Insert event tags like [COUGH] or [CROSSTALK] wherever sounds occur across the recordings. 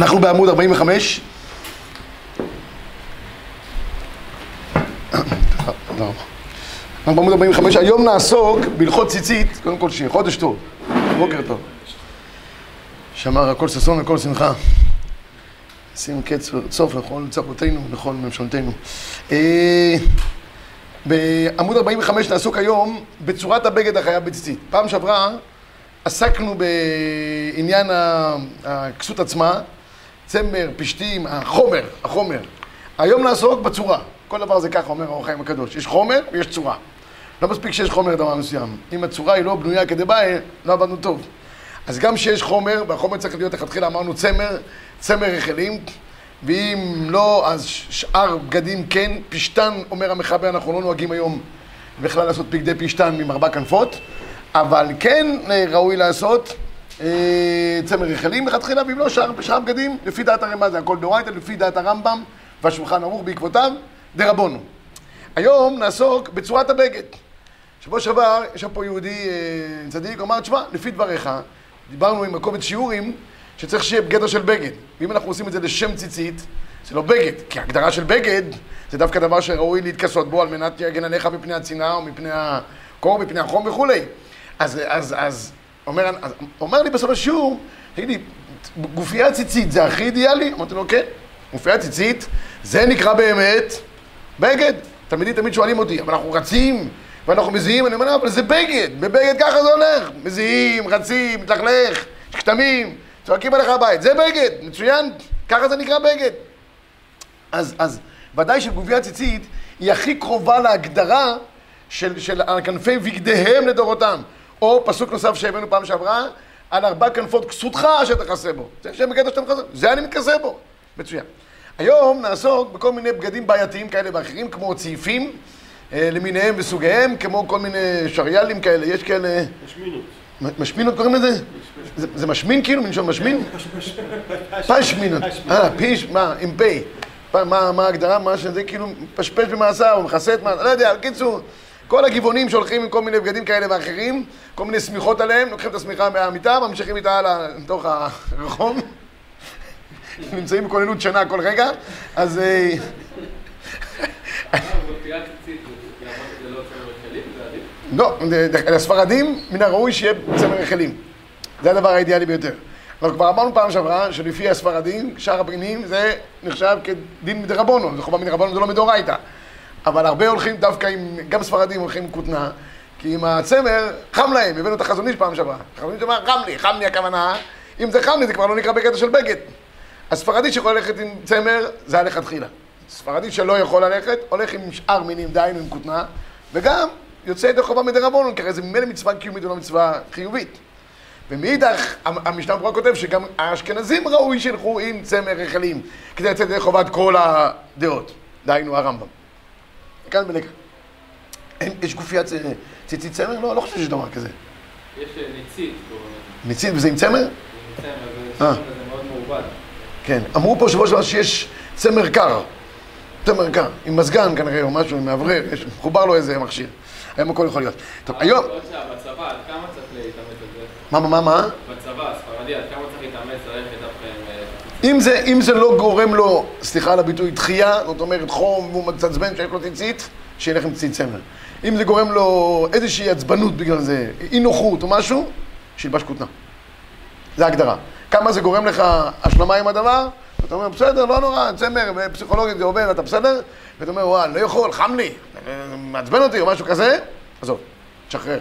אנחנו בעמוד 45. אנחנו בעמוד 45, היום נעסוק בהלכות ציצית, קודם כל שיהיה חודש טוב, בוקר טוב. שמר הכל ששון וכל שמחה. שים קץ וסוף לכל צרותינו ולכל ממשלתנו. אה, בעמוד 45 נעסוק היום בצורת הבגד החייב בציצית. פעם שעברה עסקנו בעניין הכסות עצמה, צמר, פשתים, החומר, החומר. היום נעסוק בצורה. כל דבר זה ככה, אומר האור חיים הקדוש. יש חומר ויש צורה. לא מספיק שיש חומר דבר מסוים. אם הצורה היא לא בנויה כדבעי, לא עבדנו טוב. אז גם שיש חומר, והחומר צריך להיות לכתחילה, אמרנו צמר, צמר רחלים, ואם לא, אז שאר בגדים כן. פשתן, אומר המחבר, אנחנו לא נוהגים היום בכלל לעשות בגדי פשתן עם ארבע כנפות, אבל כן ראוי לעשות אה, צמר רחלים לכתחילה, ואם לא, שאר, בגדים, לפי דעת הרמ"א זה הכל דאורייתא, לפי דעת הרמב"ם והשולחן ערוך בעקבותיו, דרבונו. היום נעסוק בצורת הבגד. שבוע שעבר, יש פה יהודי אה, צדיק, אמר, תשמע, לפי דבריך, דיברנו עם הקובץ שיעורים, שצריך שיהיה בגדר של בגד. ואם אנחנו עושים את זה לשם ציצית, זה לא בגד, כי הגדרה של בגד זה דווקא דבר שראוי להתכסות בו על מנת להגן עליך מפני הצנעה או מפני הקור, מפני החום וכולי. אז, אז, אז, אומר, אומר לי בסוף השיעור, תגיד לי, גופייה ציצית זה הכי אידיאלי? אמרתי לו, כן, גופייה ציצית, זה נקרא באמת בגד. תלמידים תמיד שואלים אותי, אבל אנחנו רצים ואנחנו מזיעים, אני אומר, אבל זה בגד, בבגד ככה זה הולך. מזיעים, רצים, מתלכלך, יש כתמים, צועקים עליך הבית, זה בגד, מצוין, ככה זה נקרא בגד. אז, אז ודאי שגובייה ציצית היא הכי קרובה להגדרה של, של כנפי בגדיהם לדורותם. או פסוק נוסף שהבאנו פעם שעברה, על ארבע כנפות כסותך אשר תכסה בו. זה שם בגדר שאתה מכסה, זה אני מכסה בו. מצוין. היום נעסוק בכל מיני בגדים בעייתיים כאלה ואחרים, כמו צעיפים אה, למיניהם וסוגיהם, כמו כל מיני שריאלים כאלה, יש כאלה... משמינות. משמינות קוראים לזה? זה, זה משמין כאילו, מלשון משמין? פשמינות. [LAUGHS] אה, פיש, מה, עם. מה, מה ההגדרה, מה שזה כאילו פשפש במעשה, או מכסה את מה, לא יודע, בקיצור, כל הגבעונים שהולכים עם כל מיני בגדים כאלה ואחרים, כל מיני שמיכות עליהם, לוקחים את השמיכה מהמיטה, ממשיכים איתה הלאה לתוך הרחוב. [LAUGHS] נמצאים בכוננות שנה כל רגע, אז... אה, לא, לספרדים מן הראוי שיהיה צמר רחלים. זה הדבר האידיאלי ביותר. אבל כבר אמרנו פעם שעברה שלפי הספרדים, שאר הפנינים זה נחשב כדין מדרבנו, זה חובה מדרבנו, זה לא מדאורייתא. אבל הרבה הולכים דווקא עם, גם ספרדים הולכים עם כותנה, כי עם הצמר חם להם, הבאנו את החזון איש פעם שעברה. החזון איש אמר, חם לי, חם לי הכוונה, אם זה חם לי זה כבר לא נקרא בקטע של בגד. הספרדי שיכול ללכת עם צמר, זה הלכתחילה. ספרדי שלא יכול ללכת, הולך עם שאר מינים, דהיינו עם כותנה, וגם יוצא ידי חובה מדרבנון, כי הרי זה ממילא מצווה קיומית ולא מצווה חיובית. ומאידך, המשנה ברורה כותב שגם האשכנזים ראוי שילכו עם צמר רחלים, כדי לצאת ידי חובת כל הדעות, דהיינו הרמב"ם. כאן ולכאן. יש גופיית ציצית צמר? לא, לא חושב שיש דבר כזה. יש ניצית. ניצית וזה עם צמר? עם צמר, זה מאוד מעובד. כן, אמרו פה שבוע שעבר שיש צמר קר. צמר קר, עם מזגן כנראה או משהו, עם מאוורר, מחובר לו איזה מכשיר. היום הכל יכול להיות. טוב, היום... בצבא, עד כמה צריך להתאמץ על זה? מה, מה, מה, מה? בצבא, הספרדי, עד כמה צריך להתאמץ ללכת דווקא עם... אם זה, אם זה לא גורם לו, סליחה על הביטוי, דחייה, זאת אומרת חום והוא מצצבן שיש לו ציצית, שילך עם ציצית צמר. אם זה גורם לו איזושהי עצבנות בגלל זה, אי נוחות או משהו, שילבש כותנה. זה ההגדרה. כמה זה גורם לך השלמה עם הדבר? אתה אומר, בסדר, לא נורא, צמר, פסיכולוגית זה עובר, אתה בסדר? ואתה אומר, וואי, לא יכול, חם לי, מעצבן אותי או משהו כזה, עזוב, תשחרר.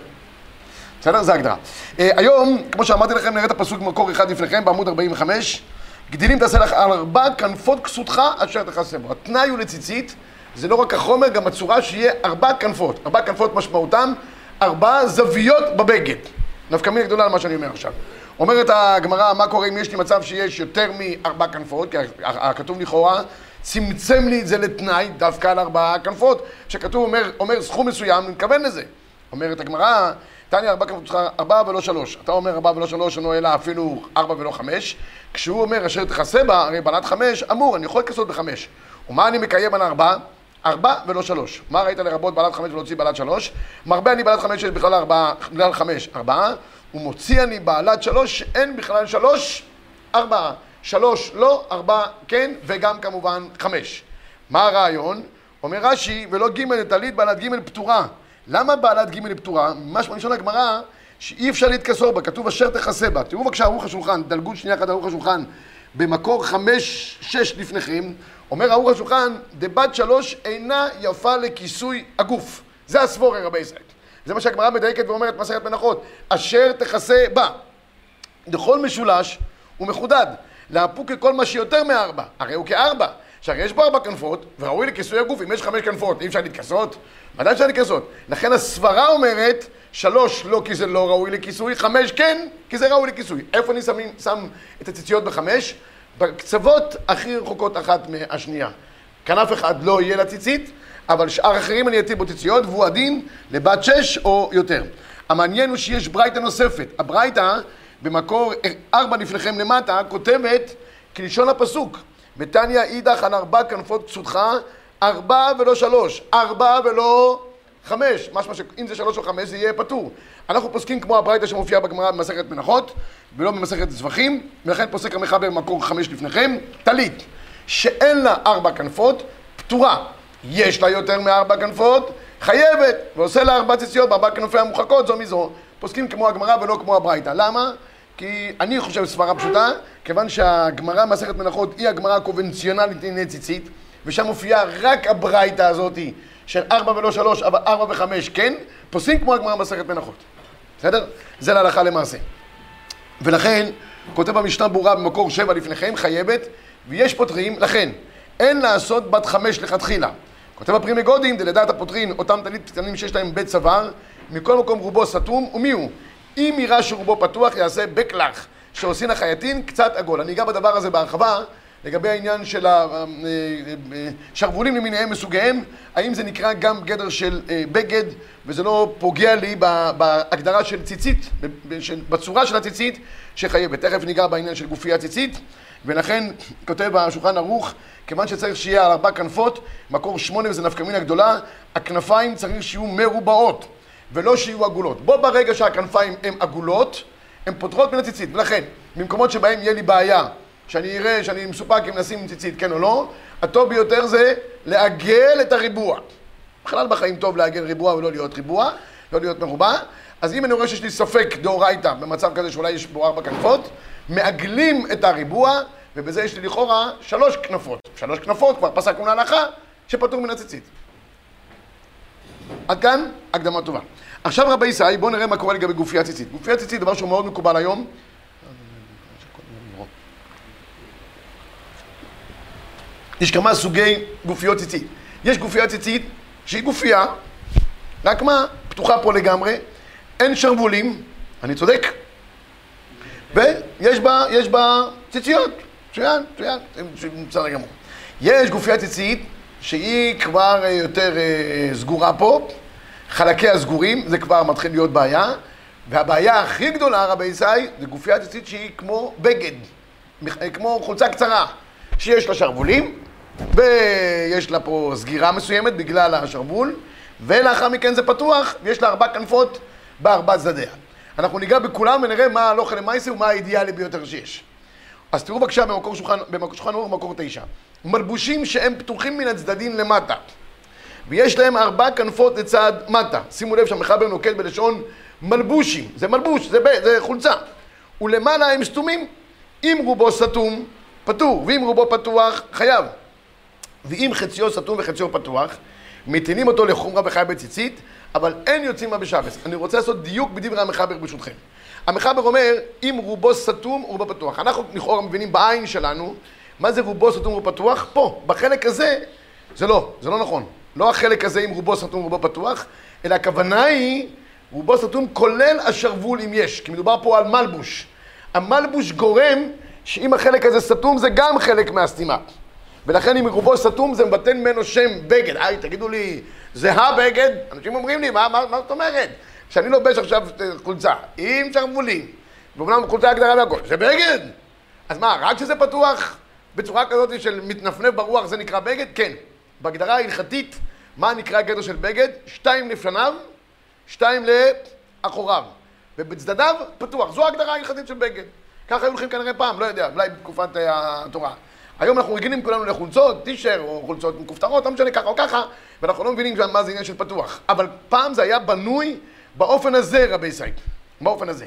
בסדר? זה ההגדרה. אה, היום, כמו שאמרתי לכם, נראה את הפסוק מקור אחד לפניכם, בעמוד 45. גדילים תעשה לך על ארבע כנפות כסותך אשר תכסה בו. התנאי הוא לציצית, זה לא רק החומר, גם הצורה שיהיה ארבע כנפות. ארבע כנפות משמעותם, ארבע זוויות בבגד. נפקא מינה גדולה על מה שאני אומר עכשיו. אומרת הגמרא, מה קורה אם יש לי מצב שיש יותר מארבע כנפות, כי הכתוב לכאורה צמצם לי את זה לתנאי, דווקא על ארבעה כנפות, שכתוב אומר, אומר סכום מסוים, אני מתכוון לזה. אומרת הגמרא, תניא ארבע כנפות, ארבע ולא שלוש. אתה אומר ארבע ולא שלוש, אינו אלא אפילו ארבע ולא חמש. כשהוא אומר אשר תכסה בה, הרי בעלת חמש, אמור, אני יכול לכסות בחמש. ומה אני מקיים על ארבע? ארבע ולא שלוש. מה ראית לרבות בעלת חמש ולהוציא בעלת שלוש? מרבה אני בעלת חמש, יש בכלל ארבעה, בכלל חמש, ארבעה. ומוציא אני בעלת שלוש, שאין בכלל שלוש, ארבעה. שלוש לא, ארבע כן, וגם כמובן חמש. מה הרעיון? אומר רש"י, ולא ג' לטלית בעלת ג' פטורה. למה בעלת ג' היא פטורה? ממש בלשון הגמרא, שאי אפשר להתכסור בה, כתוב אשר תכסה בה. תראו בבקשה ערוך השולחן, דלגו שנייה אחת ערוך השולחן, במקור חמש, שש לפניכם, אומר ערוך השולחן, דבת שלוש אינה יפה לכיסוי הגוף. זה הסבורי רבי ישראל. זה מה שהגמרא מדייקת ואומרת מסכת מנחות, אשר תכסה בה. לכל משולש הוא מחודד, לאפוק כל מה שיותר מארבע, הרי הוא כארבע. שהרי יש בו ארבע כנפות, וראוי לכיסוי הגוף, אם יש חמש כנפות, אי אפשר להתכסות? ודאי אפשר להתכסות. לכן הסברה אומרת, שלוש לא כי זה לא ראוי לכיסוי, חמש כן, כי זה ראוי לכיסוי. איפה אני שם, שם את הציציות בחמש? בקצוות הכי רחוקות אחת מהשנייה. כנף אחד לא יהיה לציצית, אבל שאר אחרים אני אטיל בו ציציות, והוא הדין לבת שש או יותר. המעניין הוא שיש ברייתא נוספת. הברייתא, במקור ארבע לפניכם למטה, כותבת כלשון הפסוק. בתניא אידך על ארבע כנפות קצותך, ארבע ולא שלוש, ארבע ולא חמש. משמע שאם זה שלוש או חמש זה יהיה פטור. אנחנו פוסקים כמו הברייתא שמופיעה בגמרא במסכת מנחות, ולא במסכת זבחים, ולכן פוסק המחבר במקור חמש לפניכם, טלית, שאין לה ארבע כנפות, פטורה. יש לה יותר מארבע כנפות, חייבת, ועושה לה ארבע ציציות בארבע כנפי המוחקות, זו מזו. פוסקים כמו הגמרא ולא כמו הברייתא. למה? כי אני חושב סברה פשוטה, כיוון שהגמרא מסכת מנחות היא הגמרא הקונבנציונלית לענייני ציצית, ושם מופיעה רק הברייתא הזאתי של ארבע ולא שלוש, אבל ארבע וחמש כן, פוסקים כמו הגמרא מסכת מנחות. בסדר? זה להלכה למעשה. ולכן, כותב המשנה ברורה במקור שבע לפניכם, חייבת, ויש פותרים, לכן, אין לעשות בת חמש לכתחילה. כותב הפרי מגודים, דלדעת הפותרין, אותם תלית קטנים שיש להם בית צוואר, מכל מקום רובו סתום, ומי הוא? אם יראה שרובו פתוח, יעשה בקלח, שעושין החייטין קצת עגול. אני אגע בדבר הזה בהרחבה, לגבי העניין של השרוולים למיניהם מסוגיהם, האם זה נקרא גם גדר של בגד, וזה לא פוגע לי בהגדרה של ציצית, בצורה של הציצית שחייבת. תכף ניגע בעניין של גופי הציצית, ולכן כותב השולחן ערוך, כיוון שצריך שיהיה על ארבע כנפות, מקור שמונה וזה נפקא מינה גדולה, הכנפיים צריך שיהיו מרובעות. ולא שיהיו עגולות. בו ברגע שהכנפיים הן עגולות, הן פותחות מן הציצית. ולכן, במקומות שבהם יהיה לי בעיה, שאני אראה שאני מסופק אם נשים ציצית כן או לא, הטוב ביותר זה לעגל את הריבוע. בכלל בחיים טוב לעגל ריבוע ולא להיות ריבוע, לא להיות מרובע. אז אם אני רואה שיש לי ספק דאורייתא במצב כזה שאולי יש בו ארבע כנפות, מעגלים את הריבוע, ובזה יש לי לכאורה שלוש כנפות. שלוש כנפות, כבר פסקנו להלכה, שפטור מן הציצית. עד כאן הקדמה טובה. עכשיו רבי ישי, בואו נראה מה קורה לגבי גופי הציצית. גופי הציצית, דבר שהוא מאוד מקובל היום. יש כמה סוגי גופיות ציצית. יש גופייה ציצית שהיא גופייה, רק מה, פתוחה פה לגמרי, אין שרוולים, אני צודק, ויש בה, יש בה ציציות, מצוין, מצוין, בסדר גמור. יש גופייה ציצית שהיא כבר יותר סגורה פה, חלקיה סגורים, זה כבר מתחיל להיות בעיה, והבעיה הכי גדולה, רבי ישי, זה גופייה ציצית שהיא כמו בגד, כמו חולצה קצרה, שיש לה שרוולים, ויש לה פה סגירה מסוימת בגלל השרוול, ולאחר מכן זה פתוח, ויש לה ארבע כנפות בארבע צדדיה. אנחנו ניגע בכולם ונראה מה הלוך למעשה ומה האידיאלי ביותר שיש. אז תראו בבקשה במקור שולחן, במקור שולחן אור, במקור תשע. מלבושים שהם פתוחים מן הצדדים למטה, ויש להם ארבע כנפות לצד מטה. שימו לב שהמחבר נוקט בלשון מלבושים, זה מלבוש, זה, ב, זה חולצה. ולמעלה הם סתומים. אם רובו סתום, פטור, ואם רובו פתוח, חייב. ואם חציו סתום וחציו פתוח, מטילים אותו לחומרה וחי בציצית, אבל אין יוצאים מה בשבס. אני רוצה לעשות דיוק בדברי המחבר ברשותכם. המחבר אומר, אם רובו סתום, רובו פתוח. אנחנו לכאורה מבינים בעין שלנו, מה זה רובו סתום ורובו פתוח? פה, בחלק הזה, זה לא, זה לא נכון. לא החלק הזה אם רובו סתום ורובו פתוח, אלא הכוונה היא, רובו סתום כולל השרוול אם יש, כי מדובר פה על מלבוש. המלבוש גורם שאם החלק הזה סתום זה גם חלק מהסתימה. ולכן אם רובו סתום זה מבטא ממנו שם בגד. היי, תגידו לי, זה הבגד? אנשים אומרים לי, מה, מה, מה זאת אומרת? שאני לובש עכשיו חולצה עם שרוולים, ואומנם חולצה הגדרה והכל, זה בגד? אז מה, רק כשזה פתוח בצורה כזאת של מתנפנף ברוח זה נקרא בגד? כן. בהגדרה ההלכתית, מה נקרא גדר של בגד? שתיים לפניו, שתיים לאחוריו. ובצדדיו פתוח. זו ההגדרה ההלכתית של בגד. ככה היו הולכים כנראה פעם, לא יודע, אולי בתקופת אה, התורה. היום אנחנו רגילים כולנו לחולצות, טישר או חולצות מכופתרות, לא משנה ככה או ככה, ואנחנו לא מבינים מה זה עניין של פתוח. אבל פעם זה היה בנוי באופן הזה, רבי ישראל. באופן הזה.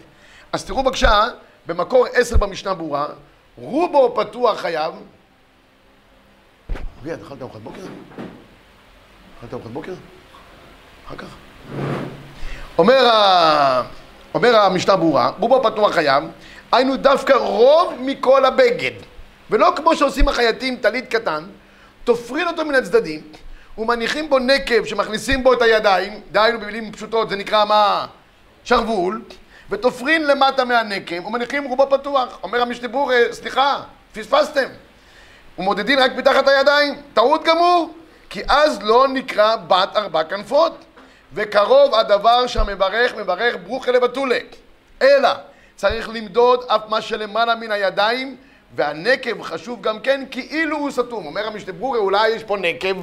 אז תראו בבקשה, במקור עשר במשנה ברורה, רובו פתוח חייב. אביעד, אכלת ארוחת בוקר? אכלת ארוחת בוקר? אחר כך. אומר, ה... אומר המשנה ברורה, רובו פתוח חייב, היינו דווקא רוב מכל הבגד. ולא כמו שעושים החייטים טלית קטן, תופרין אותו מן הצדדים ומניחים בו נקב שמכניסים בו את הידיים, דהיינו במילים פשוטות זה נקרא מה? שרוול, ותופרין למטה מהנקב ומניחים רובו פתוח. אומר המשתבור, סליחה, פספסתם. ומודדים רק מתחת הידיים, טעות גמור, כי אז לא נקרא בת ארבע כנפות. וקרוב הדבר שהמברך מברך ברוך אלה בתולה. אלא צריך למדוד אף מה שלמעלה מן הידיים והנקב חשוב גם כן כאילו הוא סתום. אומר המשתברורי, אולי יש פה נקב,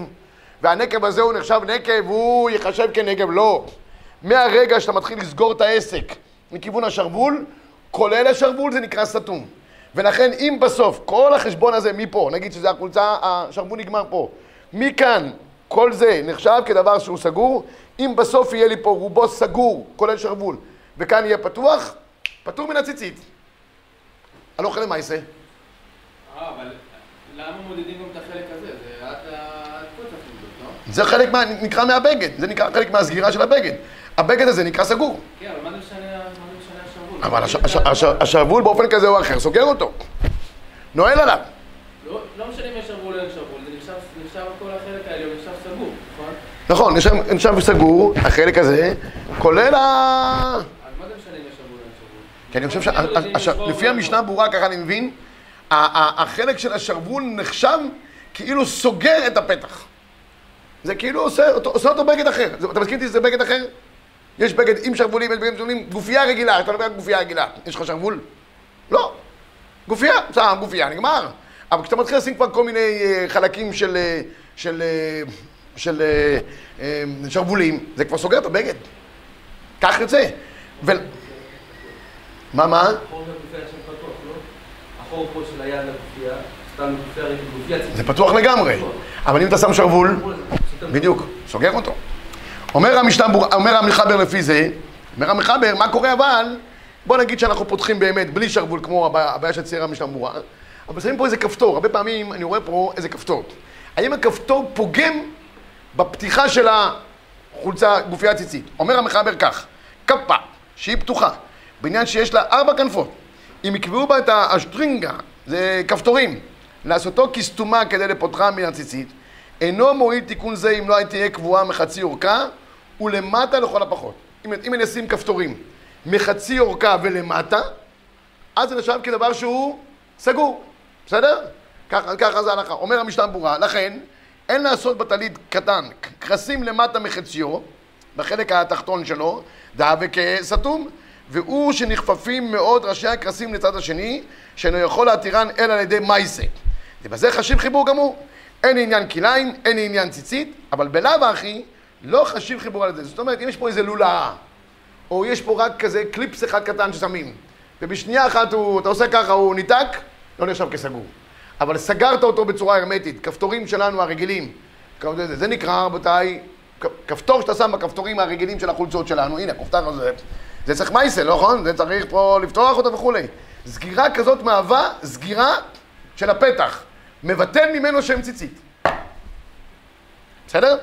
והנקב הזה הוא נחשב נקב, הוא ייחשב כנקב. לא. מהרגע שאתה מתחיל לסגור את העסק מכיוון השרוול, כולל השרוול זה נקרא סתום. ולכן אם בסוף כל החשבון הזה מפה, נגיד שזה החולצה, השרוול נגמר פה, מכאן כל זה נחשב כדבר שהוא סגור, אם בסוף יהיה לי פה רובו סגור, כולל שרוול, וכאן יהיה פתוח, פטור מן הציצית. הלוך למעשה. אה, אבל למה מודדים גם את החלק הזה? זה עד הקוץ אפילו, לא? זה חלק מה... נקרא מהבגד, זה נקרא חלק מהסגירה של הבגד. הבגד הזה נקרא סגור. כן, אבל מה זה משנה השרוול? אבל הש- הש- הש- השרוול באופן כזה או אחר סוגר אותו. נועל עליו. לא לא משנה אם יש שרוול או אין שרוול, זה נחשב, נחשב כל החלק העליון נחשב סגור, נכון? נכון, שם סגור, החלק הזה, כולל ה... כי אני חושב שלפי. המשנה ברורה, ככה אני מבין, החלק של השרוול נחשב כאילו סוגר את הפתח. זה כאילו עושה אותו, עושה אותו בגד אחר. זה- אתה מסכים איתי שזה בגד אחר? יש בגד עם שרוולים, יש בגד עם שרוולים, גופייה רגילה, אתה מדבר על גופייה רגילה. יש לך שרוול? לא. גופייה, בסדר, גופייה, נגמר. אבל כשאתה מתחיל לשים כבר כל מיני אה, חלקים של, אה, של, אה, של אה, אה, שרוולים, זה כבר סוגר את הבגד. כך יוצא. ו... מה, מה? החור לא? פה של היד לגופייה, סתם גופייה, גופייה. זה פתוח לגמרי. אבל אם אתה שם שרוול, בדיוק, סוגר אותו. אומר המחבר לפי זה, אומר המחבר, מה קורה אבל, בוא נגיד שאנחנו פותחים באמת בלי שרוול כמו הבעיה של צייר המשנה ברורה, אבל שמים פה איזה כפתור, הרבה פעמים אני רואה פה איזה כפתור. האם הכפתור פוגם בפתיחה של החולצה גופייה ציצית? אומר המחבר כך, כפה, שהיא פתוחה, בעניין שיש לה ארבע כנפות, אם יקבעו בה את השטרינגה, זה כפתורים, לעשותו כסתומה כדי לפותחה מן הציצית, אינו מועיל תיקון זה אם לא תהיה קבועה מחצי אורכה ולמטה לכל הפחות. אם, אם אני אשים כפתורים מחצי אורכה ולמטה, אז זה נחשב כדבר שהוא סגור, בסדר? ככה, ככה זה ההלכה. אומר המשנה ברורה, לכן אין לעשות בטלית קטן קרסים למטה מחציו, בחלק התחתון שלו, דאבה כסתום, והוא שנכפפים מאוד ראשי הקרסים לצד השני, שאינו יכול להתירן אלא על ידי מייסה. ובזה חשיב חיבור גמור. אין עניין כליים, אין עניין ציצית, אבל בלאו הכי לא חשיב חיבור על זה. זאת אומרת, אם יש פה איזה לולאה, או יש פה רק כזה קליפס אחד קטן ששמים, ובשנייה אחת הוא, אתה עושה ככה, הוא ניתק, לא נחשב כסגור. אבל סגרת אותו בצורה הרמטית, כפתורים שלנו הרגילים, זה, נקרא, רבותיי, כפתור שאתה שם בכפתורים הרגילים של החולצות שלנו, הנה, הכפתר הזה, זה צריך מייסל, לא נכון? זה צריך פה לפתוח אותו וכולי. סגירה כזאת מהווה סגירה של הפתח, מבטל ממנו שם ציצית. בסדר?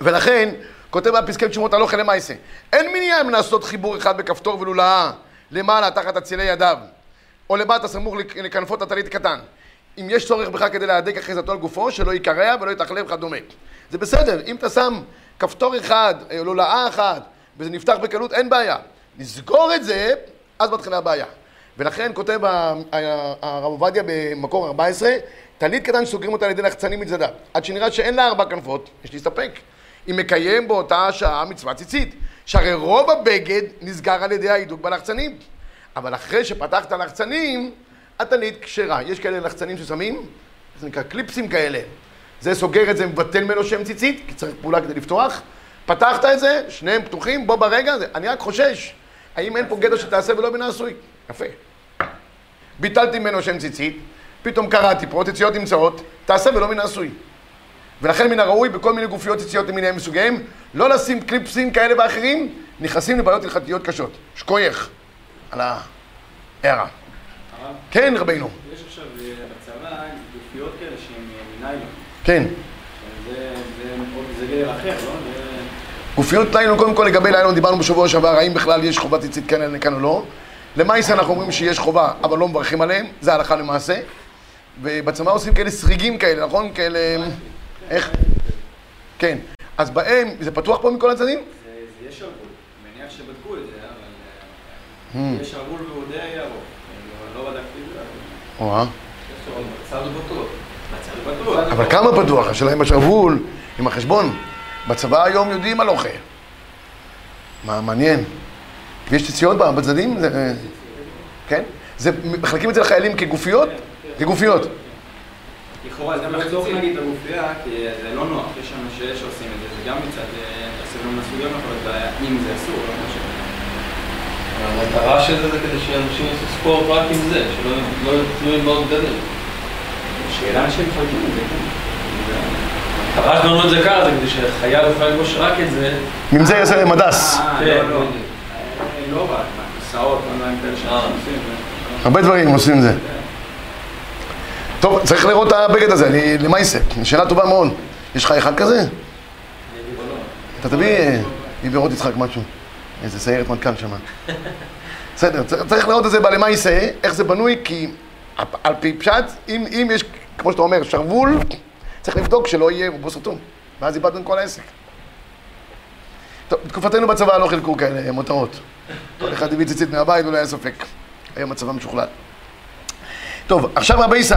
ולכן, כותב בפסקי תשומות הלוך אלה מייסה. אין מניעה לעשות חיבור אחד בכפתור ולולאה למעלה תחת אצילי ידיו, או למטה סמוך לכ- לכנפות הטלית קטן. אם יש צורך בכך כדי להדק אחיזתו על גופו, שלא יקרע ולא יתחלף וכדומה. זה בסדר, אם אתה שם כפתור אחד, אה, לולאה אחת, וזה נפתח בקלות, אין בעיה. נסגור את זה, אז מתחילה הבעיה. ולכן כותב הרב עובדיה במקור 14, טלית קטן שסוגרים אותה על ידי לחצנים מצדדיו, עד שנראה שאין לה ארבע כנפות, יש להסתפק. אם מקיים באותה השעה מצוות ציצית, שהרי רוב הבגד נסגר על ידי ההידוק בלחצנים. אבל אחרי שפתחת לחצנים, הטלית כשרה. יש כאלה לחצנים ששמים, זה נקרא קליפסים כאלה. זה סוגר את זה, מבטל ממנו שם ציצית, כי צריך פעולה כדי לפתוח. פתחת את זה, שניהם פתוחים, בוא ברגע, אני רק חושש, האם אין פה גדר שתעשה ולא מן העשוי? יפה. ביטלתי ממנו שם ציצית, פתאום קראתי פה, ציציות נמצאות, תעשה ולא מן העשוי. ולכן מן הראוי בכל מיני גופיות ציציות למיניהם מסוגיהם, לא לשים קליפסים כאלה ואחרים, נכנסים לבעיות הלכתיות קשות. שכוייך על ההערה. כן, רבינו. יש עכשיו אה, בצבא גופיות כאלה שהן אה, מניילון. כן. זה- גדר אחר, לא? גופיות ליילון, קודם כל לגבי ליילון דיברנו בשבוע שעבר, האם בכלל יש חובת ציצית כאן או לא. למעשה אנחנו אומרים שיש חובה, אבל לא מברכים עליהם, זה הלכה למעשה. ובצבא עושים כאלה סריגים כאלה, נכון? כאלה... איך? כן. אז בהם, זה פתוח פה מכל הצדדים? זה יש שרוול. אני מניח שבדקו את זה, Hmm. אבל... אה, יש שרוול והוא די ירוק. אני לא בדקתי את זה. או-אה. אבל כמה פתוח? השאלה אם השרוול, עם החשבון. בצבא היום יודעים מה לא חי. מה, מעניין. ויש ציציות בצדדים? זה- כן? זה, מחלקים את זה לחיילים כגופיות? כגופיות. לכאורה זה גם לחתוך נגיד את הגופייה, כי זה לא נוח, יש אנשים שעושים את זה, זה גם מצד הסגנון מסוים יכול להיות בעיה, אם זה אסור, לא משנה. המטרה של זה זה כדי שאנשים יעשו ספורט רק עם זה, שלא לא יהיו תלויים בעוד בגדים. שאלה שמחלקים את זה, כן. המטרה שבנו את זה ככה זה כדי שחייל יוכל ללבוש רק את זה. עם זה יעשה להם הדס. אה, לא, לא. אה, אה. הרבה דברים עושים זה. טוב, צריך לראות את הבגד הזה, אני למעשה. שאלה טובה מאוד. יש לך אחד כזה? אתה תביא, תביא לראות יצחק משהו. איזה סיירת מנכ"ל שם. בסדר, צריך- לראות את זה בלמעשה, איך זה בנוי, כי על- פי פשט, אם, אם יש, כמו שאתה אומר, שרוול, צריך לבדוק שלא יהיה רובו סתום. ואז איבדנו את כל העסק. טוב, בתקופתנו בצבא לא חילקו כאלה מותרות. כל אחד הביא ציצית מהבית ולא היה ספק. היום הצבא משוכלל. טוב, עכשיו רבי ישי,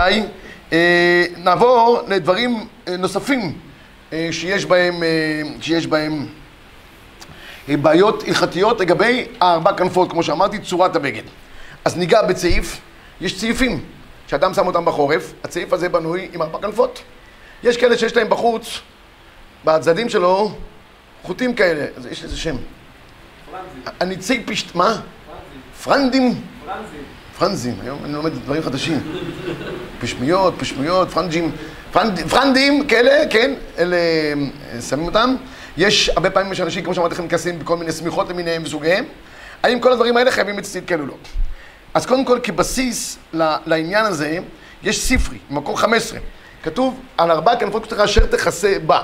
אה, נעבור לדברים אה, נוספים אה, שיש בהם, שיש בהם בעיות הלכתיות לגבי הארבע כנפות, כמו שאמרתי, צורת הבגד. אז ניגע בצעיף, יש צעיפים שאדם שם אותם בחורף, הצעיף הזה בנוי עם ארבע כנפות. יש כאלה שיש להם בחוץ, בצדדים שלו, חוטים כאלה, אז יש לזה שם. הניצי פשט... מה? פרנדים? פרנזים, היום אני לומד דברים חדשים. פשמינות, פשמינות, פרנז'ים, פרנז', פרנז'ים כאלה, כן, אלה אה, שמים אותם. יש, הרבה פעמים יש אנשים, כמו שאמרתי לכם, מכסים בכל מיני שמיכות למיניהם וסוגיהם. האם כל הדברים האלה חייבים בציצית כן או לא? אז קודם כל, כבסיס לעניין הזה, יש ספרי, במקור 15. כתוב על ארבע כנפות כתובה אשר תכסה בה.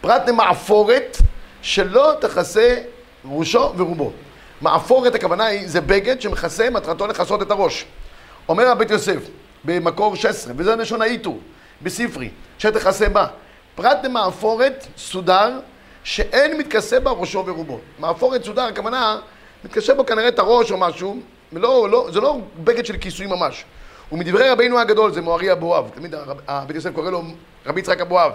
פרט למעפורת שלא תכסה ראשו ורובו. מעפורת הכוונה היא, זה בגד שמכסה, מטרתו לכסות את הראש. אומר הבית יוסף, במקור 16, וזה לשון העיטור, בספרי, שתכסה בה. פרט למעפורת סודר, שאין מתכסה בה ראשו ורובו. מעפורת סודר, הכוונה, מתכסה בו כנראה את הראש או משהו, ולא, לא, זה לא בגד של כיסוי ממש. ומדברי רבינו הגדול, זה מוארי אבואב, תמיד הבית יוסף קורא לו רבי יצחק אבואב,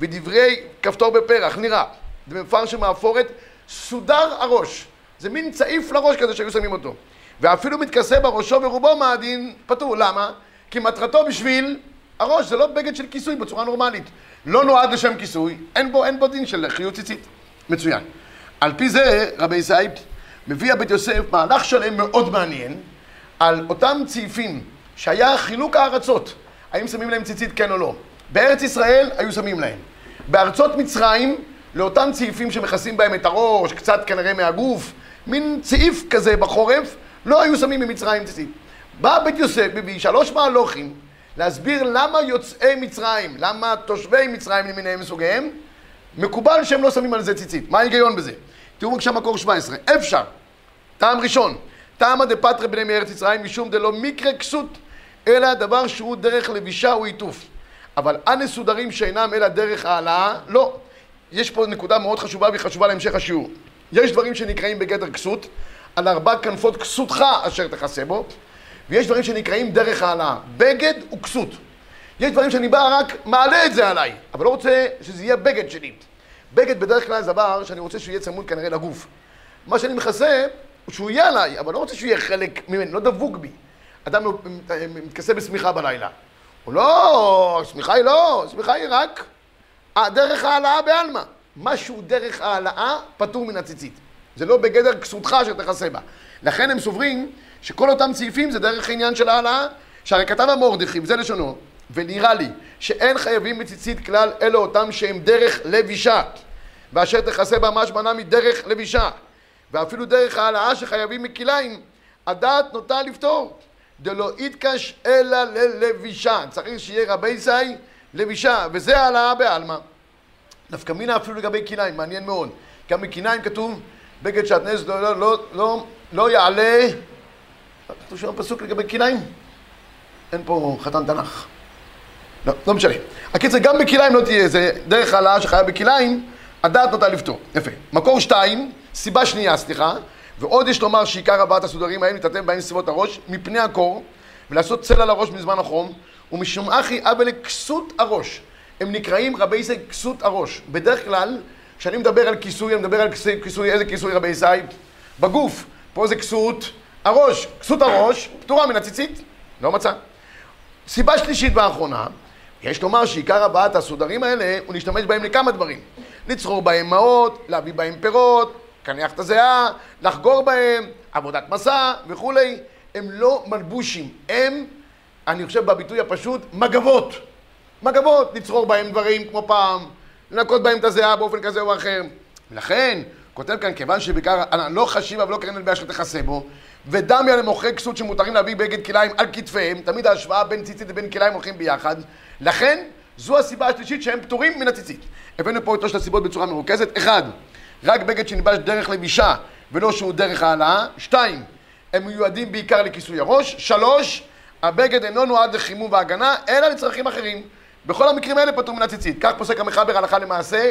ודברי כפתור בפרח, נראה, זה מפרש מעפורת, סודר הראש. זה מין צעיף לראש כזה שהיו שמים אותו. ואפילו מתכסה בראשו ורובו מהדין פטור. למה? כי מטרתו בשביל הראש, זה לא בגד של כיסוי בצורה נורמלית. לא נועד לשם כיסוי, אין בו, אין בו דין של חיות ציצית. מצוין. על פי זה, רבי ישי מביא הבית יוסף מהלך שלם מאוד מעניין על אותם צעיפים שהיה חילוק הארצות, האם שמים להם ציצית כן או לא. בארץ ישראל היו שמים להם. בארצות מצרים, לאותם צעיפים שמכסים בהם את הראש, קצת כנראה מהגוף, מין צעיף כזה בחורף, לא היו שמים במצרים ציצית. בא בית יוסף, מביא שלוש מהלוכים, להסביר למה יוצאי מצרים, למה תושבי מצרים למיניהם וסוגיהם, מקובל שהם לא שמים על זה ציצית. מה ההיגיון בזה? תראו בבקשה מקור 17. אפשר. טעם ראשון, טעמא דפטרי בני מארץ ישראל משום דלא מקרה כסות, אלא דבר שהוא דרך לבישה ועיטוף. אבל הנסודרים שאינם אלא דרך העלאה, לא. יש פה נקודה מאוד חשובה והיא חשובה להמשך השיעור. יש דברים שנקראים בגדר כסות, על ארבע כנפות כסותך אשר תכסה בו, ויש דברים שנקראים דרך העלאה. בגד וכסות. יש דברים שאני בא רק מעלה את זה עליי, אבל לא רוצה שזה יהיה בגד שלי. בגד בדרך כלל זה דבר שאני רוצה שהוא יהיה צמוד כנראה לגוף. מה שאני מכסה, הוא שהוא יהיה עליי, אבל לא רוצה שהוא יהיה חלק ממני, לא דבוק בי. אדם מתכסה בשמיכה בלילה. הוא לא, השמיכה היא לא, השמיכה היא רק דרך העלאה בעלמא. משהו דרך העלאה פטור מן הציצית. זה לא בגדר כסותך שתכסה בה. לכן הם סוברים שכל אותם סעיפים זה דרך העניין של העלאה, שהרי כתב המורדכי, וזה לשונו, ונראה לי שאין חייבים בציצית כלל אלא אותם שהם דרך לבישה, ואשר תכסה בה משמענה מדרך לבישה, ואפילו דרך העלאה שחייבים מכליים, הדעת נוטה לפתור. דלא יתקש אלא ללבישה, צריך שיהיה רבי זי לבישה, וזה העלאה בעלמא. נפקא מינה אפילו לגבי כיניים, מעניין מאוד. גם בכיניים כתוב, בגד שעטנז לא, לא, לא, לא, לא יעלה, כתוב שם פסוק לגבי כיניים? אין פה חתן תנ"ך. לא, לא משנה. הקיצר, גם בכליים לא תהיה, זה דרך העלאה שחיה בכליים, הדעת נוטה לפתור. יפה. מקור שתיים, סיבה שנייה, סליחה, ועוד יש לומר שעיקר הבאת הסודרים האלה מתעטם בהם סביבות הראש, מפני הקור, ולעשות צל על הראש מזמן החום, ומשום אחי אבא לכסות הראש. הם נקראים רבי ישי כסות הראש. בדרך כלל, כשאני מדבר על כיסוי, אני מדבר על כיסוי, כיסוי איזה כיסוי רבי ישי? בגוף. פה זה כסות הראש. כסות הראש פטורה מן הציצית, לא מצא. סיבה שלישית ואחרונה, יש לומר שעיקר הבאת הסודרים האלה, הוא להשתמש בהם לכמה דברים. לצרור בהם מעות, להביא בהם פירות, קניח את הזיעה, לחגור בהם, עבודת מסע וכולי. הם לא מלבושים, הם, אני חושב בביטוי הפשוט, מגבות. מגבות, לצרור בהם דברים כמו פעם, לנקות בהם את הזיעה באופן כזה או אחר. ולכן, כותב כאן, כיוון שבעיקר, לא חשיבה ולא קרן אלביה שתכסה בו, ודמיה למוכרי כסות שמותרים להביא בגד כליים על כתפיהם, תמיד ההשוואה בין ציצית לבין כליים הולכים ביחד, לכן, זו הסיבה השלישית שהם פטורים מן הציצית. הבאנו פה את שלושת הסיבות בצורה מרוכזת. אחד, רק בגד שנלבש דרך לבישה ולא שהוא דרך העלאה. שתיים, הם מיועדים בעיקר לכיסוי הראש. שלוש, הבגד אינו נועד לחימום והגנה, אלא לצרכים אחרים. בכל המקרים האלה פטור מן הציצית. כך פוסק המחבר הלכה למעשה,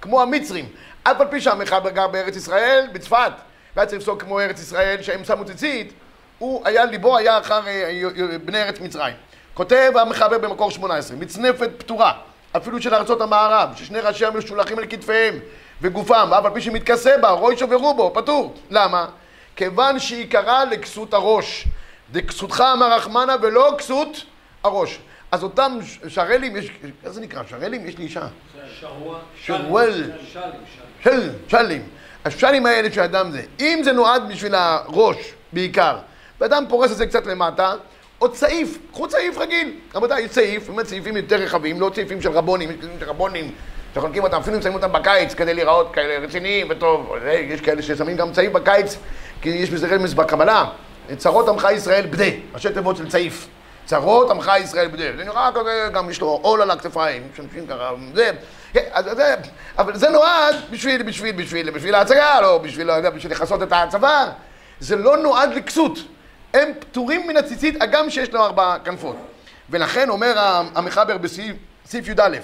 כמו המצרים. אף על פי שהמחבר גר בארץ ישראל, בצפת, והיה צריך לפסוק כמו ארץ ישראל, שהם שמו ציצית, הוא היה, ליבו היה אחר אה, אה, בני ארץ מצרים. כותב המחבר במקור 18, מצנפת פתורה, אפילו של ארצות המערב, ששני ראשיה משולחים על כתפיהם וגופם, ואף על פי שמתכסה בה, רוישו ורובו, פטור. למה? כיוון שעיקרה לכסות הראש. דכסותך אמר רחמנה ולא כסות הראש. אז אותם שרלים, יש, איך זה נקרא? שרלים? יש לי אישה. שרוול. של, שלים. השלים האלה שאדם זה. אם זה נועד בשביל הראש בעיקר, ואדם פורס את זה קצת למטה, עוד צעיף, קחו צעיף רגיל. רבותיי, יש צעיף, באמת צעיפים יותר רחבים, לא צעיפים של רבונים, יש צעיפים של רבונים, שחולקים אותם, אפילו שמים אותם בקיץ כדי להיראות כאלה רציניים וטוב. יש כאלה ששמים גם צעיף בקיץ, כי יש בזה רמז בקבלה. צרות עמך ישראל בדה, ראשי תיבות של צעיף. צרות עמך ישראל בדה. זה נראה כזה, גם יש לו עול על הכתפיים, שאנשים ככה, זה, כן, זה, אבל זה נועד בשביל, בשביל, בשביל, בשביל ההצגה, לא בשביל, לא יודע, בשביל לכסות את הצבא. זה לא נועד לכסות. הם פטורים מן הציצית, הגם שיש לו ארבע כנפות. ולכן אומר המחבר בסעיף י"א,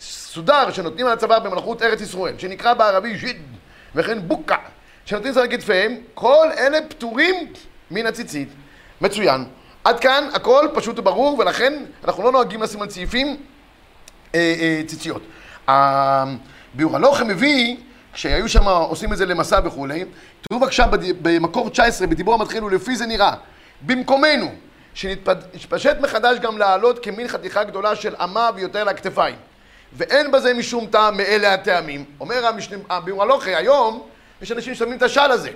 סודר שנותנים על הצוואר במלכות ארץ ישראל, שנקרא בערבי ז'יד, וכן בוקה, שנותנים על כתפיהם, כל אלה פטורים מן הציצית. מצוין. עד כאן הכל פשוט וברור, ולכן אנחנו לא נוהגים לשים על צעיפים אה, אה, ציציות. ביור הלוחם מביא כשהיו שם עושים את זה למסע וכולי, תראו בבקשה במקור 19, בדיבור המתחיל, ולפי זה נראה, במקומנו, שנתפשט מחדש גם לעלות כמין חתיכה גדולה של אמה ויותר לכתפיים. ואין בזה משום טעם מאלה הטעמים. אומר הביאור הלוחי, היום יש אנשים ששמים את השל הזה.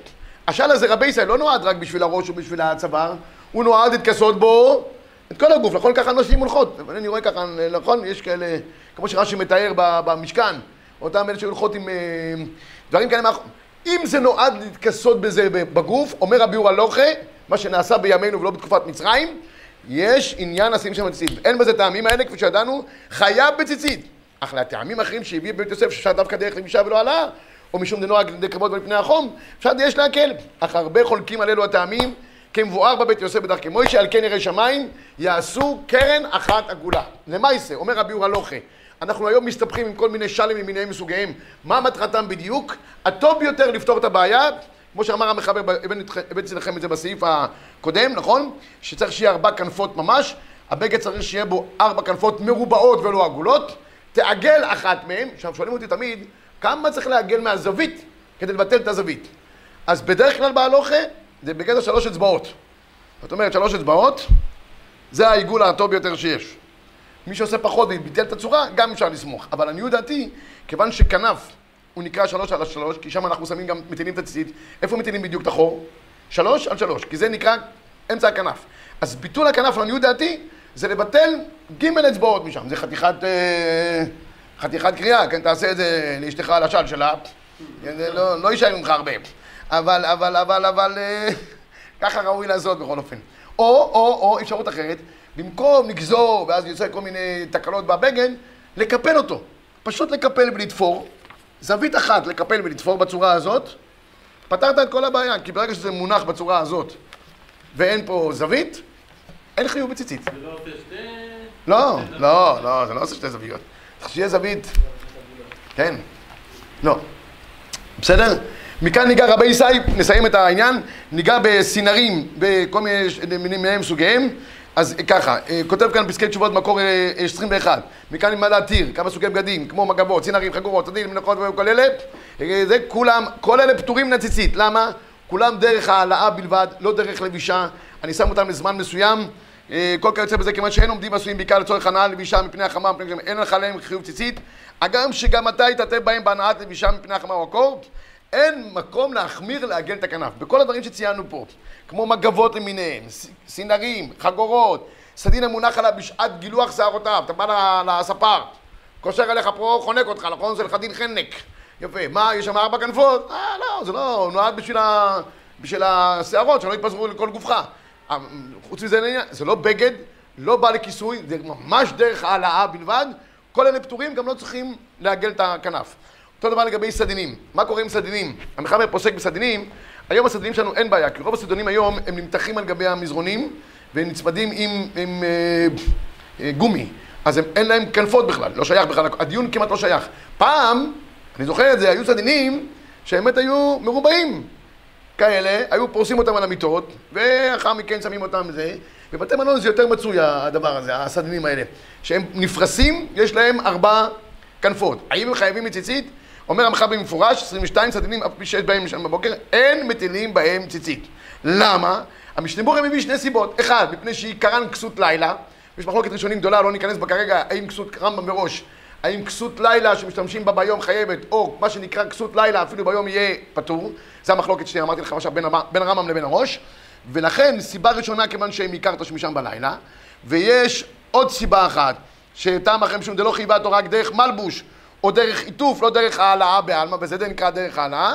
השל הזה, רבי ישראל, לא נועד רק בשביל הראש או בשביל הצוואר, הוא נועד להתכסות בו את כל הגוף, נכון? ככה אנשים הולכות. אני רואה ככה, נכון? יש כאלה, כמו שרש"י מתאר במשכן. אותם אלה שהולכות עם אה, דברים כאלה מאחור. אם זה נועד להתכסות בזה בגוף, אומר הביאור הלוכה, מה שנעשה בימינו ולא בתקופת מצרים, יש עניין לשים שם ציצית. אין בזה טעמים האלה, כפי שידענו, חייב בציצית. אך לטעמים האחרים שהביא בית יוסף, שאפשר דווקא דרך לבישה ולא עלה, או משום דנוהג לידי כבוד ולפני החום, אפשר יש להקל. אך הרבה חולקים על אלו הטעמים, כמבואר בבית יוסף בדרכי מוישה, על כן ירא שמיים, יעשו קרן אחת עגולה. למעשה, אומר הביאור הלוכה, אנחנו היום מסתבכים עם כל מיני שלם ממיניהם מסוגיהם. מה מטרתם בדיוק? הטוב ביותר לפתור את הבעיה, כמו שאמר המחבר, הבאתי לכם את זה בסעיף הקודם, נכון? שצריך שיהיה ארבע כנפות ממש, הבגד צריך שיהיה בו ארבע כנפות מרובעות ולא עגולות, תעגל אחת מהן, עכשיו שואלים אותי תמיד, כמה צריך לעגל מהזווית כדי לבטל את הזווית? אז בדרך כלל בהלוכה זה בגדר שלוש אצבעות. זאת אומרת, שלוש אצבעות, זה העיגול הטוב ביותר שיש. מי שעושה פחות וביטל את הצורה, גם אפשר לסמוך. אבל עניות דעתי, כיוון שכנף הוא נקרא שלוש על השלוש, כי שם אנחנו שמים גם, מטילים את הציצית, איפה מטילים בדיוק את החור? שלוש על שלוש, כי זה נקרא אמצע הכנף. אז ביטול הכנף לעניות דעתי זה לבטל ג' אצבעות משם, זה חתיכת, אה, חתיכת קריאה, כן, תעשה את זה לאשתך על השל שלה, כן, זה לא, לא יישאר ממך הרבה, אבל, אבל, אבל, אבל, אה, ככה ראוי לעשות בכל אופן. או, או, או אפשרות אחרת, במקום לגזור ואז יוצא כל מיני תקלות בבגן, לקפל אותו. פשוט לקפל ולתפור, זווית אחת לקפל ולתפור בצורה הזאת, פתרת את כל הבעיה, כי ברגע שזה מונח בצורה הזאת ואין פה זווית, אין חיוב בציצית. זה לא עושה שתי... לא, לא, לא, זה לא עושה שתי זוויות. שיהיה זווית, כן, לא. בסדר? מכאן ניגע רבי ישי, נסיים את העניין, ניגע בסינרים, בכל מיני מינים מהם סוגיהם. אז ככה, אה, כותב כאן פסקי תשובות מקור אה, 21, מכאן נלמד להתיר כמה סוגי בגדים, כמו מגבות, צינרים, חגורות, צדיקים, מנחות וכל אלה, אה, זה כולם, כל אלה פטורים מן הציצית, למה? כולם דרך העלאה בלבד, לא דרך לבישה, אני שם אותם לזמן מסוים, אה, כל כיוצא בזה, כיוון שאין עומדים עשויים בעיקר לצורך הנאה לבישה מפני החמה, מפני אין לך עליהם חיוב ציצית, הגם שגם אתה התעטף בהם בהנאת לבישה מפני החמה או הקור, אין מקום להחמיר לעגל את הכנף. בכל הדברים שציינו פה, כמו מגבות למיניהם, סינרים, חגורות, סדין המונח עליו בשעת גילוח שערותיו, אתה בא לספר, קושר אליך פה, חונק אותך, נכון? זה לך דין חנק. יפה. מה, יש שם ארבע כנפות? אה, לא, זה לא, הוא נועד בשביל, ה... בשביל השערות, שלא יתפזרו לכל גופך. חוץ מזה, זה לא בגד, לא בא לכיסוי, זה ממש דרך העלאה בלבד. כל אלה פטורים, גם לא צריכים לעגל את הכנף. אותו דבר לגבי סדינים. מה קורה עם סדינים? המחבר פוסק בסדינים, היום הסדינים שלנו אין בעיה, כי רוב הסדינים היום הם נמתחים על גבי המזרונים והם נצמדים עם, עם אה, אה, גומי. אז הם, אין להם כנפות בכלל, לא שייך בכלל, הדיון כמעט לא שייך. פעם, אני זוכר את זה, היו סדינים שבאמת היו מרובעים כאלה, היו פורסים אותם על המיטות, ואחר מכן שמים אותם זה. בבתי מלון זה יותר מצוי הדבר הזה, הסדינים האלה. שהם נפרסים, יש להם ארבע כנפות. האם הם חייבים מציצית? אומר המחבר במפורש, 22 סדינים, אף פי שיש בהם שם בבוקר, אין מטילים בהם ציצית. למה? המשנה מביא שני סיבות. אחד, מפני שעיקרן כסות לילה. יש מחלוקת ראשונים גדולה, לא ניכנס בה כרגע, האם כסות רמב"ם מראש, האם כסות לילה שמשתמשים בה ביום חייבת, או מה שנקרא כסות לילה אפילו ביום יהיה פטור. זה המחלוקת שאמרתי לך עכשיו בין, בין הרמב"ם לבין הראש. ולכן, סיבה ראשונה, כיוון שהם עיקר תשמישם בלילה, ויש עוד סיבה אחת, שטעם אחרי משום דלא חייבה אותו רק דרך מלבוש, או דרך עיטוף, לא דרך העלאה בעלמא, וזה די נקרא דרך העלאה,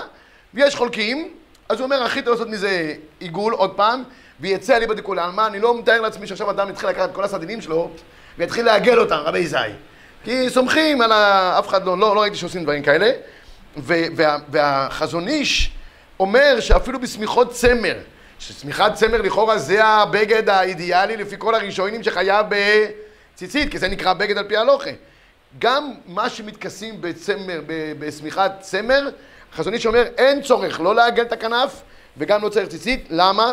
ויש חולקים, אז הוא אומר, הכי טוב לעשות מזה עיגול עוד פעם, ויצא אליבא דכולי עלמא, אני לא מתאר לעצמי שעכשיו אדם יתחיל לקחת את כל הסדינים שלו, ויתחיל לעגל אותם, רבי זי. כי סומכים על ה... אף אחד לא, לא, לא ראיתי שעושים דברים כאלה. ו- וה- והחזון איש אומר שאפילו בשמיכות צמר, ששמיכת צמר לכאורה זה הבגד האידיאלי לפי כל הראשונים שחייב בציצית, כי זה נקרא בגד על פי הלוכה. גם מה שמתכסים בצמר, בשמיכת צמר, החזון איש אומר אין צורך לא לעגל את הכנף וגם לא צריך ציצית, למה?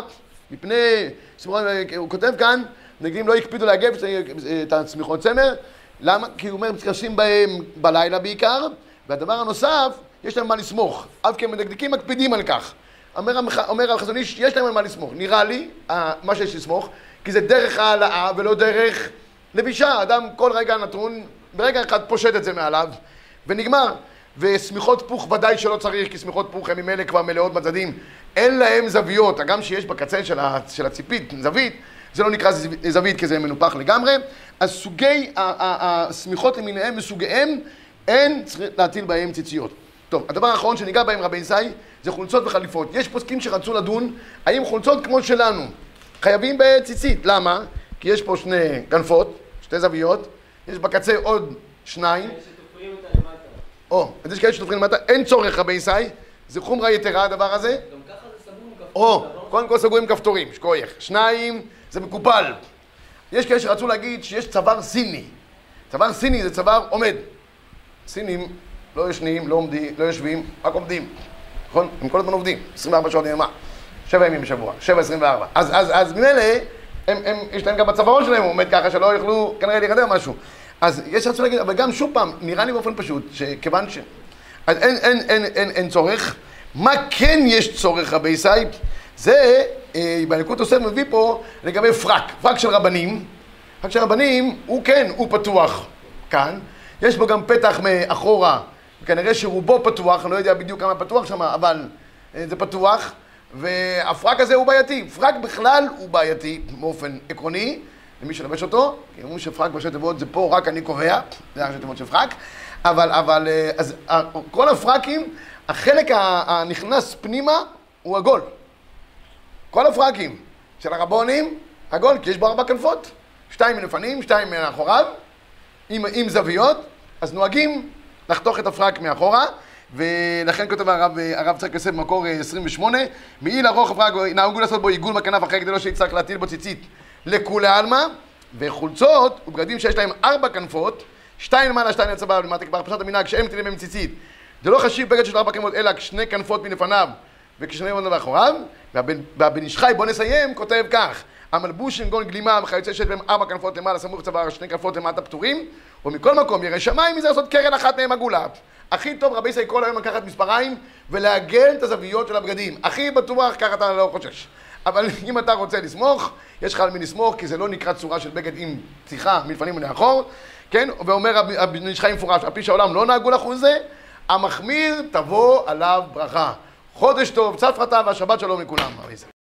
מפני, הוא כותב כאן, נגדים לא הקפידו לעגל את השמיכות צמר, למה? כי הוא אומר, מתכסים בהם בלילה בעיקר, והדבר הנוסף, יש להם מה לסמוך. אף כי המדקדקים מקפידים על כך. אומר. אומר החזון איש, יש להם על מה לסמוך. נראה לי, מה שיש לסמוך, כי זה דרך העלאה ולא דרך לבישה. אדם כל רגע נתון, ברגע אחד פושט את זה מעליו, ונגמר. ושמיכות פוך ודאי שלא צריך, כי שמיכות פוך הן ממילא כבר מלאות בצדדים. אין להם זוויות, הגם שיש בקצה. של הציפית זווית, זה לא נקרא זו- זווית כי זה מנופח לגמרי. אז סוגי השמיכות למיניהם וסוגיהם, אין צריך להטיל בהם ציציות. טוב, הדבר האחרון שניגע בהם רבי זי, זה חולצות וחליפות. יש פוסקים שרצו לדון, האם חולצות כמו שלנו חייבים בציצית. למה? כי יש פה שני כנפות, שתי זוויות, יש בקצה עוד שניים. או, אז יש כאלה שתופרים למטה, אין צורך רבי זי, זה חומרה יתרה הדבר הזה. גם ככה זה סגור עם כפתור. או, נכון? קודם כל סגרו עם כפתורים, שכוייך. שניים, זה מקופל. יש כאלה שרצו להגיד שיש צוואר סיני. צוואר סיני זה צוואר עומד. סינים לא ישנים, לא עומדים, לא יושבים, רק עומדים. נכון? הם כל הזמן עובדים, 24 שעות יממה. שבע ימים בשבוע, שבע עשרים וארבע. אז, אז, אז ממילא, הם, הם, יש להם גם בצווארון שלהם, הוא עומד ככה שלא יוכלו כנראה להירדם משהו. אז יש שרצו להגיד, אבל גם שוב פעם, נראה לי באופן פשוט, שכיוון ש... אז אין, אין, אין, אין, אין צורך. מה כן יש צורך, רבי ישי? זה, אה, בנקוד תוסף מביא פה לגבי פרק, פרק של רבנים. פרק של רבנים, הוא כן, הוא פתוח כאן. יש בו גם פתח מאחורה, כנראה שרובו פתוח, אני לא יודע בדיוק כמה פתוח שם, אבל אה, זה פתוח. והפרק הזה הוא בעייתי. פרק בכלל הוא בעייתי באופן עקרוני, למי שלבש אותו, כי אומרים שפרק בראשי תיבות זה פה רק אני קובע, זה הראשי תיבות של פרק, אבל, אבל, אה, אז כל הפרקים, החלק הנכנס פנימה הוא עגול. כל הפרקים של הרבונים, עגול, כי יש בו ארבע כנפות, שתיים מלפנים, שתיים מאחוריו, עם, עם זוויות, אז נוהגים לחתוך את הפרק מאחורה, ולכן כותב הרב, הרב צחק יוסף במקור אה, 28, מעיל ארוך הפרק, נהגו לעשות בו עיגול בכנף אחרי כדי לא שיצטרך להטיל בו ציצית לכולי עלמא, וחולצות ובגדים שיש להם ארבע כנפות, שתיים למעלה, שתיים לצבא, למטה כבר פשט המנהג שאין מטילים בהם ציצית. זה לא חשיב בגד של ארבע כנפות, אלא שני כנפות מלפניו וכשני כנפות מאחוריו, והבן איש חי, בוא נסיים, כותב כך: המלבוש עם גון גלימה וכיוצא שיש בהם ארבע כנפות למעלה סמוך לצוואר, שני כנפות למטה פטורים, ומכל מקום ירא שמיים מזה לעשות קרן אחת מהם עגולה. הכי טוב רבי ישראל כל היום לקחת מספריים ולעגל את הזוויות של הבגדים. הכי בטוח, ככה אתה לא חושש. אבל [LAUGHS] אם אתה רוצה לסמוך, יש לך על מי לסמוך, כי זה לא נקרא צורה של בגד עם פתיחה מלפנים ולאחור, כן? ואומר רבי- רבי נשחי מפורש, על פי שהעולם לא נהגו לחוץ זה, המחמיר תבוא עליו ברכה. חודש טוב, צפרתה והשבת שלום לכולם.